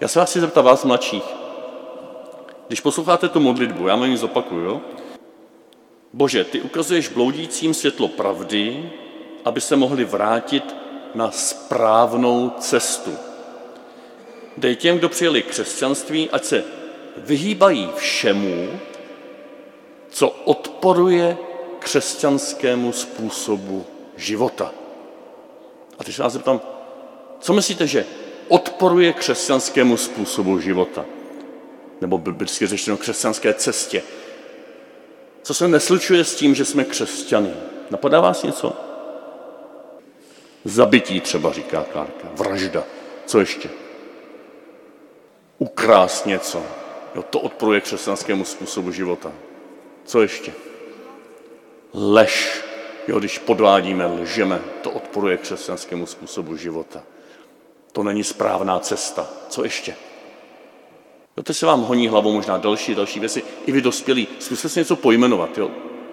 Já se vás chci zeptat vás mladších. Když posloucháte tu modlitbu, já vám ji zopakuju, jo? Bože, ty ukazuješ bloudícím světlo pravdy, aby se mohli vrátit na správnou cestu. Dej těm, kdo přijeli křesťanství, ať se vyhýbají všemu, co odporuje křesťanskému způsobu života. A teď se vás zeptám, co myslíte, že odporuje křesťanskému způsobu života? Nebo biblicky řečeno křesťanské cestě. Co se neslučuje s tím, že jsme křesťany? Napadá vás něco? Zabití třeba, říká Klárka. Vražda. Co ještě? Ukrást něco. Jo, to odporuje křesťanskému způsobu života. Co ještě? Lež. Jo, když podvádíme, lžeme, to odporuje křesťanskému způsobu života. To není správná cesta. Co ještě? Jo, teď se vám honí hlavou možná další, další věci. I vy dospělí, zkuste si něco pojmenovat. Jo.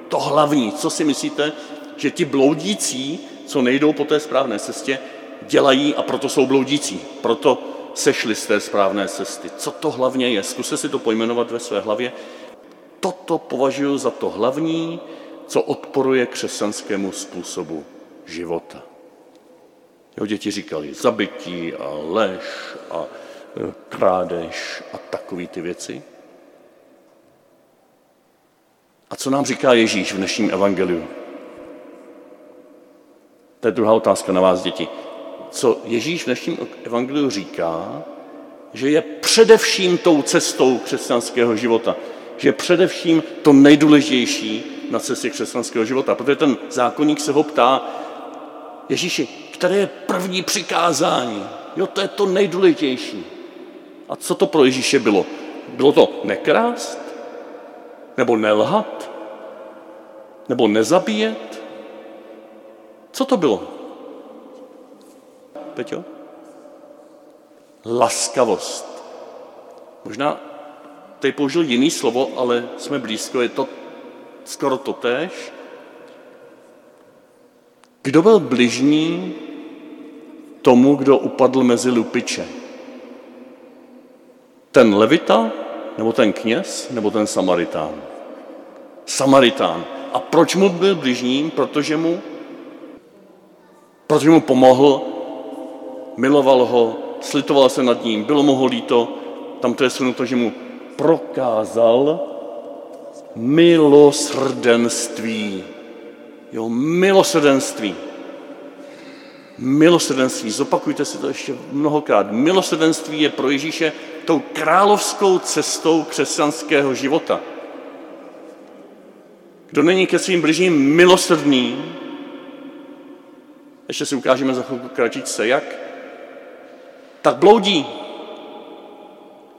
To hlavní, co si myslíte, že ti bloudící, co nejdou po té správné cestě, dělají a proto jsou bloudící. Proto sešli z té správné cesty. Co to hlavně je? Zkuste si to pojmenovat ve své hlavě. Toto považuji za to hlavní, co odporuje křesťanskému způsobu života. Jo, děti říkali zabití a lež a e, krádež a takové ty věci. A co nám říká Ježíš v dnešním evangeliu? To je druhá otázka na vás, děti. Co Ježíš v dnešním evangeliu říká, že je především tou cestou křesťanského života, že je především to nejdůležitější na cestě křesťanského života. Protože ten zákonník se ho ptá, Ježíši, které je první přikázání? Jo, to je to nejdůležitější. A co to pro Ježíše bylo? Bylo to nekrást? Nebo nelhat? Nebo nezabíjet? Co to bylo? Peťo? Laskavost. Možná tady použil jiný slovo, ale jsme blízko, je to skoro totéž. Kdo byl bližní tomu, kdo upadl mezi lupiče? Ten levita, nebo ten kněz, nebo ten samaritán? Samaritán. A proč mu byl bližním? Protože mu, protože mu pomohl, miloval ho, slitoval se nad ním, bylo mu ho líto, tam to je shrnuto, že mu prokázal milosrdenství. Jo, milosrdenství. Milosrdenství, zopakujte si to ještě mnohokrát. Milosrdenství je pro Ježíše tou královskou cestou křesťanského života. Kdo není ke svým bližním milosrdný, ještě si ukážeme za chvilku kratičce, jak, tak bloudí.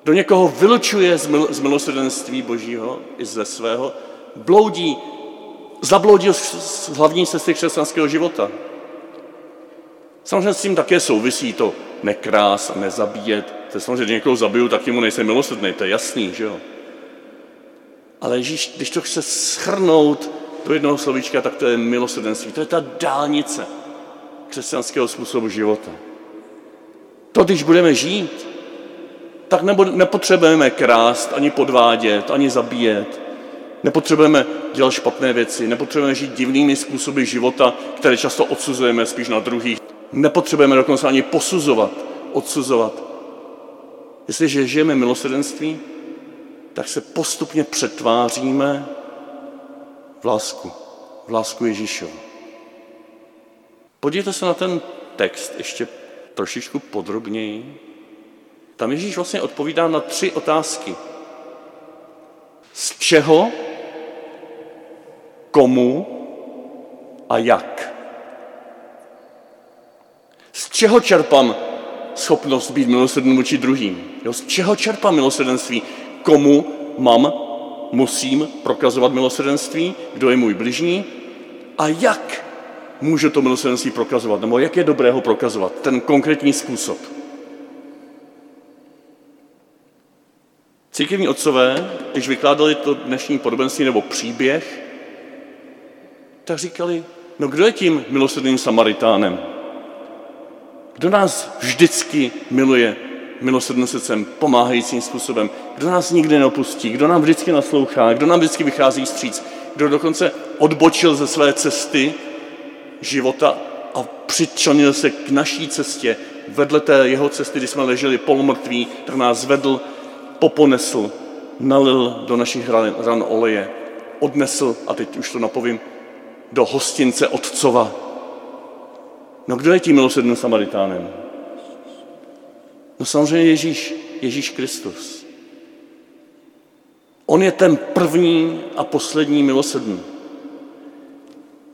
Kdo někoho vylučuje z milosrdenství Božího i ze svého, bloudí, zabloudil z hlavní cesty křesťanského života. Samozřejmě s tím také souvisí to nekrás a nezabíjet. To je samozřejmě, když někoho zabiju, tak mu nejsem milosrdný, to je jasný, že jo? Ale Ježíš, když to chce schrnout do jednoho slovíčka, tak to je milosrdenství. To je ta dálnice křesťanského způsobu života. To, když budeme žít, tak nebo, nepotřebujeme krást, ani podvádět, ani zabíjet. Nepotřebujeme dělat špatné věci, nepotřebujeme žít divnými způsoby života, které často odsuzujeme spíš na druhých. Nepotřebujeme dokonce ani posuzovat, odsuzovat. Jestliže žijeme milosrdenství, tak se postupně přetváříme v lásku, v lásku Ježíšovu. Podívejte se na ten text ještě trošičku podrobněji. Tam Ježíš vlastně odpovídá na tři otázky. Z čeho, komu a jak? Čeho čerpám schopnost být milosrdný vůči druhým? Jo, z čeho čerpám milosrdenství? Komu mám, musím prokazovat milosrdenství? Kdo je můj bližní? A jak můžu to milosrdenství prokazovat? Nebo jak je dobré ho prokazovat? Ten konkrétní způsob. Církevní otcové, když vykládali to dnešní podobenství nebo příběh, tak říkali, no kdo je tím milosrdným Samaritánem? Kdo nás vždycky miluje milosrdným srdcem, pomáhajícím způsobem, kdo nás nikdy neopustí, kdo nám vždycky naslouchá, kdo nám vždycky vychází stříc, kdo dokonce odbočil ze své cesty života a přičlenil se k naší cestě, vedle té jeho cesty, kdy jsme leželi polomrtví, tak nás vedl, poponesl, nalil do našich ran, ran oleje, odnesl, a teď už to napovím, do hostince Otcova. No kdo je tím milosrdným Samaritánem? No samozřejmě Ježíš, Ježíš Kristus. On je ten první a poslední milosrdný.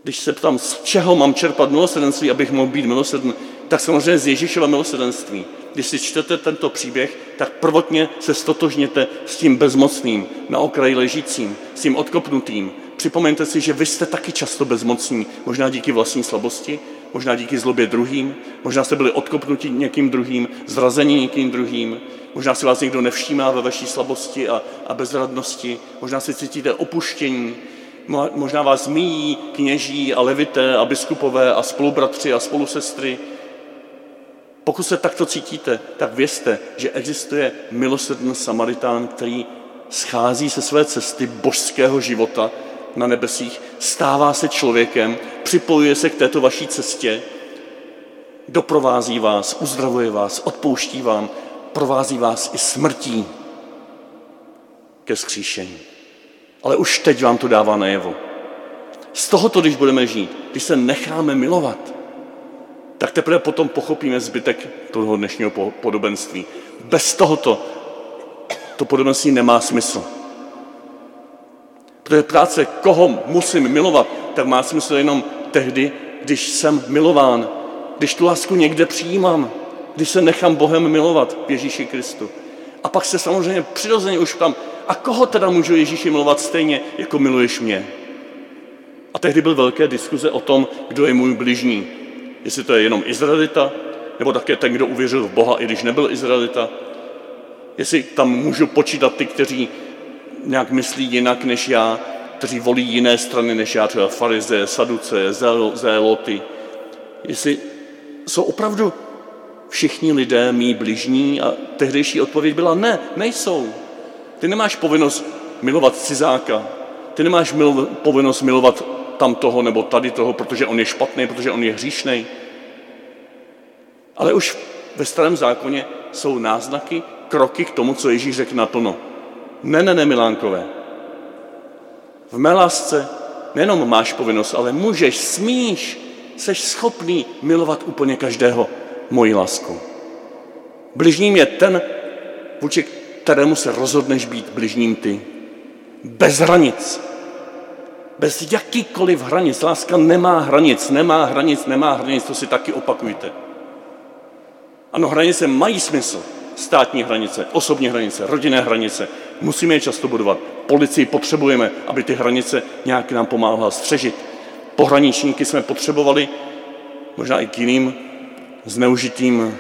Když se ptám, z čeho mám čerpat milosrdenství, abych mohl být milosrdný, tak samozřejmě z Ježíšova milosrdenství. Když si čtete tento příběh, tak prvotně se stotožněte s tím bezmocným, na okraji ležícím, s tím odkopnutým. Připomeňte si, že vy jste taky často bezmocní, možná díky vlastní slabosti, možná díky zlobě druhým, možná jste byli odkopnutí někým druhým, zrazení někým druhým, možná si vás někdo nevšímá ve vaší slabosti a, a bezradnosti, možná si cítíte opuštění, možná vás míjí kněží a levité a biskupové a spolubratři a spolusestry. Pokud se takto cítíte, tak vězte, že existuje milosrdný Samaritán, který schází se své cesty božského života na nebesích, stává se člověkem, připojuje se k této vaší cestě, doprovází vás, uzdravuje vás, odpouští vám, provází vás i smrtí ke skříšení. Ale už teď vám to dává najevo. Z tohoto, když budeme žít, když se necháme milovat, tak teprve potom pochopíme zbytek toho dnešního podobenství. Bez tohoto to podobenství nemá smysl. Protože práce, koho musím milovat, tak má smysl jenom tehdy, když jsem milován, když tu lásku někde přijímám, když se nechám Bohem milovat v Ježíši Kristu. A pak se samozřejmě přirozeně už ptám, a koho teda můžu Ježíši milovat stejně, jako miluješ mě? A tehdy byl velké diskuze o tom, kdo je můj bližní. Jestli to je jenom Izraelita, nebo také ten, kdo uvěřil v Boha, i když nebyl Izraelita. Jestli tam můžu počítat ty, kteří nějak myslí jinak než já, kteří volí jiné strany než já, třeba farize, saduce, zéloty. Jestli jsou opravdu všichni lidé mý bližní a tehdejší odpověď byla ne, nejsou. Ty nemáš povinnost milovat cizáka, ty nemáš mil, povinnost milovat tam toho nebo tady toho, protože on je špatný, protože on je hříšný. Ale už ve starém zákoně jsou náznaky, kroky k tomu, co Ježíš řekl naplno. Ne, ne, ne, Milánkové. V mé lásce nejenom máš povinnost, ale můžeš, smíš, seš schopný milovat úplně každého mojí láskou. Bližním je ten, vůči kterému se rozhodneš být bližním ty. Bez hranic. Bez jakýkoliv hranic. Láska nemá hranic, nemá hranic, nemá hranic, to si taky opakujte. Ano, hranice mají smysl. Státní hranice, osobní hranice, rodinné hranice. Musíme je často budovat. Policii potřebujeme, aby ty hranice nějak nám pomáhala střežit. Pohraničníky jsme potřebovali, možná i k jiným zneužitým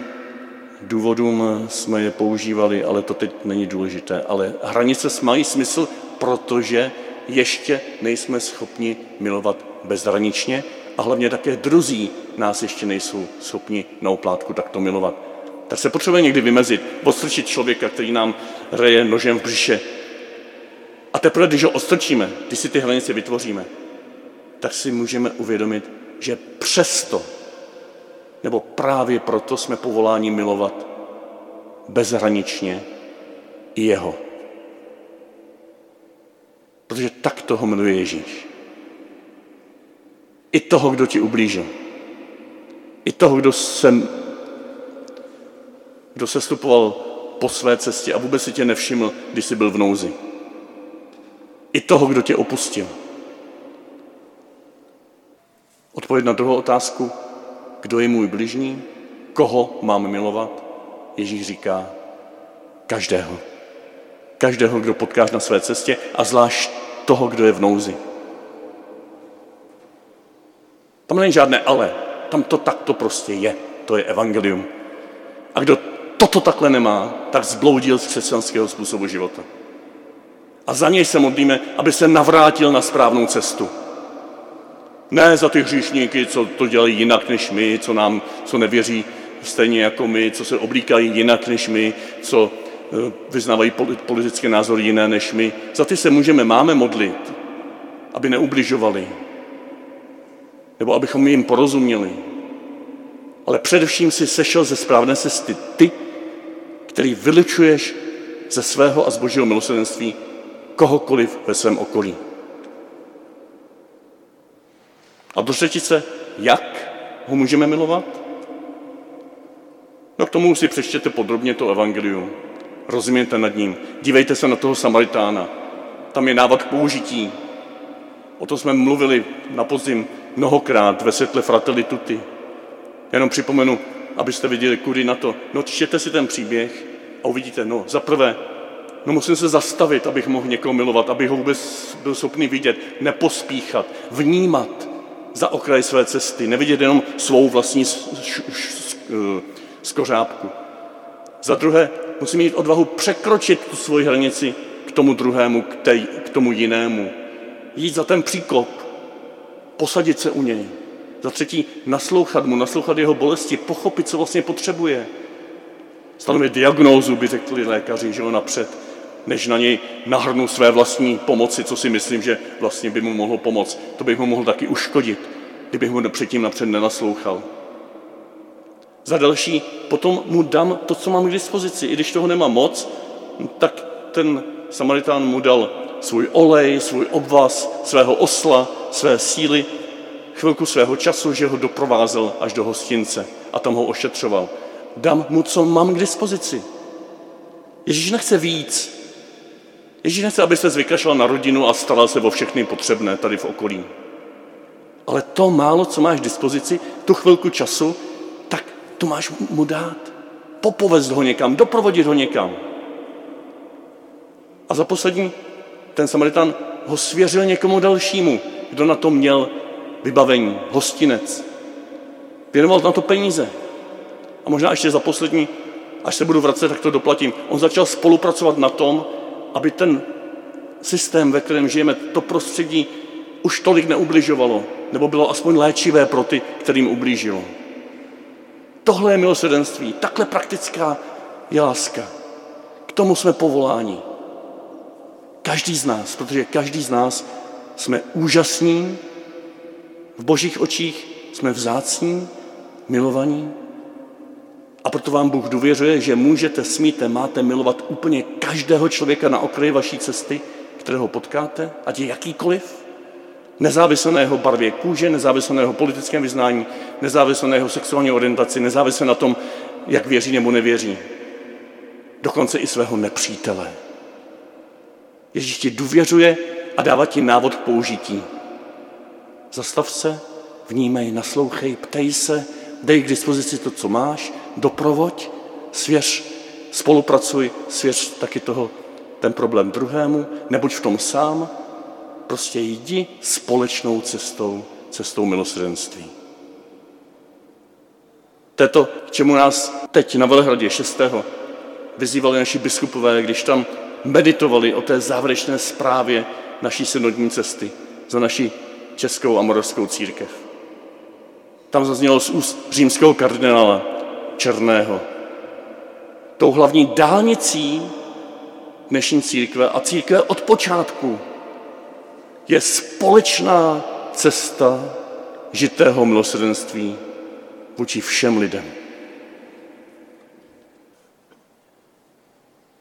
důvodům jsme je používali, ale to teď není důležité. Ale hranice mají smysl, protože ještě nejsme schopni milovat bezhraničně a hlavně také druzí nás ještě nejsou schopni na oplátku takto milovat. Tak se potřebuje někdy vymezit, odstrčit člověka, který nám reje nožem v břiše. A teprve, když ho odstrčíme, když si ty hranice vytvoříme, tak si můžeme uvědomit, že přesto, nebo právě proto jsme povoláni milovat bezhraničně i jeho. Protože tak toho miluje Ježíš. I toho, kdo ti ublížil. I toho, kdo se, kdo se stupoval po své cestě a vůbec si tě nevšiml, když jsi byl v nouzi. I toho, kdo tě opustil. Odpověď na druhou otázku, kdo je můj bližní, koho mám milovat, Ježíš říká, každého. Každého, kdo potkáš na své cestě a zvlášť toho, kdo je v nouzi. Tam není žádné ale, tam to takto prostě je. To je evangelium. A kdo toto takhle nemá, tak zbloudil z křesťanského způsobu života. A za něj se modlíme, aby se navrátil na správnou cestu. Ne za ty hříšníky, co to dělají jinak než my, co nám, co nevěří stejně jako my, co se oblíkají jinak než my, co eh, vyznávají politické názory jiné než my. Za ty se můžeme, máme modlit, aby neubližovali, nebo abychom jim porozuměli. Ale především si sešel ze správné cesty ty, který vylučuješ ze svého a z božího milosrdenství kohokoliv ve svém okolí. A do třetice, jak ho můžeme milovat? No k tomu si přečtěte podrobně to evangelium. Rozumějte nad ním. Dívejte se na toho Samaritána. Tam je návod k použití. O tom jsme mluvili na podzim mnohokrát ve světle Fratelli Tutti. Jenom připomenu, abyste viděli, kudy na to. No čtěte si ten příběh a uvidíte, no za prvé, no musím se zastavit, abych mohl někoho milovat, abych ho vůbec byl schopný vidět, nepospíchat, vnímat za okraj své cesty, nevidět jenom svou vlastní skořápku. Za druhé, musím mít odvahu překročit tu svoji hranici k tomu druhému, k, té, k tomu jinému. Jít za ten příkop, posadit se u něj. Za třetí, naslouchat mu, naslouchat jeho bolesti, pochopit, co vlastně potřebuje. Stanovit diagnózu, by řekli lékaři, že ho napřed, než na něj nahrnu své vlastní pomoci, co si myslím, že vlastně by mu mohlo pomoct. To bych mu mohl taky uškodit, kdybych mu předtím napřed nenaslouchal. Za další, potom mu dám to, co mám k dispozici. I když toho nemám moc, tak ten Samaritán mu dal svůj olej, svůj obvaz, svého osla, své síly, chvilku svého času, že ho doprovázel až do hostince a tam ho ošetřoval. Dám mu, co mám k dispozici. Ježíš nechce víc. Ježíš nechce, aby se zvykašlal na rodinu a staral se o všechny potřebné tady v okolí. Ale to málo, co máš k dispozici, tu chvilku času, tak to máš mu dát. Popovést ho někam, doprovodit ho někam. A za poslední, ten Samaritan ho svěřil někomu dalšímu, kdo na to měl vybavení, hostinec. Věnoval na to peníze. A možná ještě za poslední, až se budu vracet, tak to doplatím. On začal spolupracovat na tom, aby ten systém, ve kterém žijeme, to prostředí už tolik neubližovalo, nebo bylo aspoň léčivé pro ty, kterým ublížilo. Tohle je milosrdenství, takhle praktická je láska. K tomu jsme povoláni. Každý z nás, protože každý z nás jsme úžasní, v božích očích jsme vzácní, milovaní. A proto vám Bůh důvěřuje, že můžete, smíte, máte milovat úplně každého člověka na okraji vaší cesty, kterého potkáte, ať je jakýkoliv, nezávisle na jeho barvě kůže, nezávisle na jeho politickém vyznání, nezávisle na jeho sexuální orientaci, nezávisle na tom, jak věří nebo nevěří. Dokonce i svého nepřítele. Ježíš ti důvěřuje a dává ti návod k použití. Zastav se, vnímej, naslouchej, ptej se, dej k dispozici to, co máš, doprovoď, svěř, spolupracuj, svěř taky toho, ten problém druhému, nebuď v tom sám, prostě jdi společnou cestou, cestou milosrdenství. To je to, k čemu nás teď na Velehradě 6. vyzývali naši biskupové, když tam meditovali o té závěrečné zprávě naší synodní cesty za naši českou a moravskou církev. Tam zaznělo z úst římského kardinála Černého. Tou hlavní dálnicí dnešní církve a církve od počátku je společná cesta žitého milosrdenství vůči všem lidem.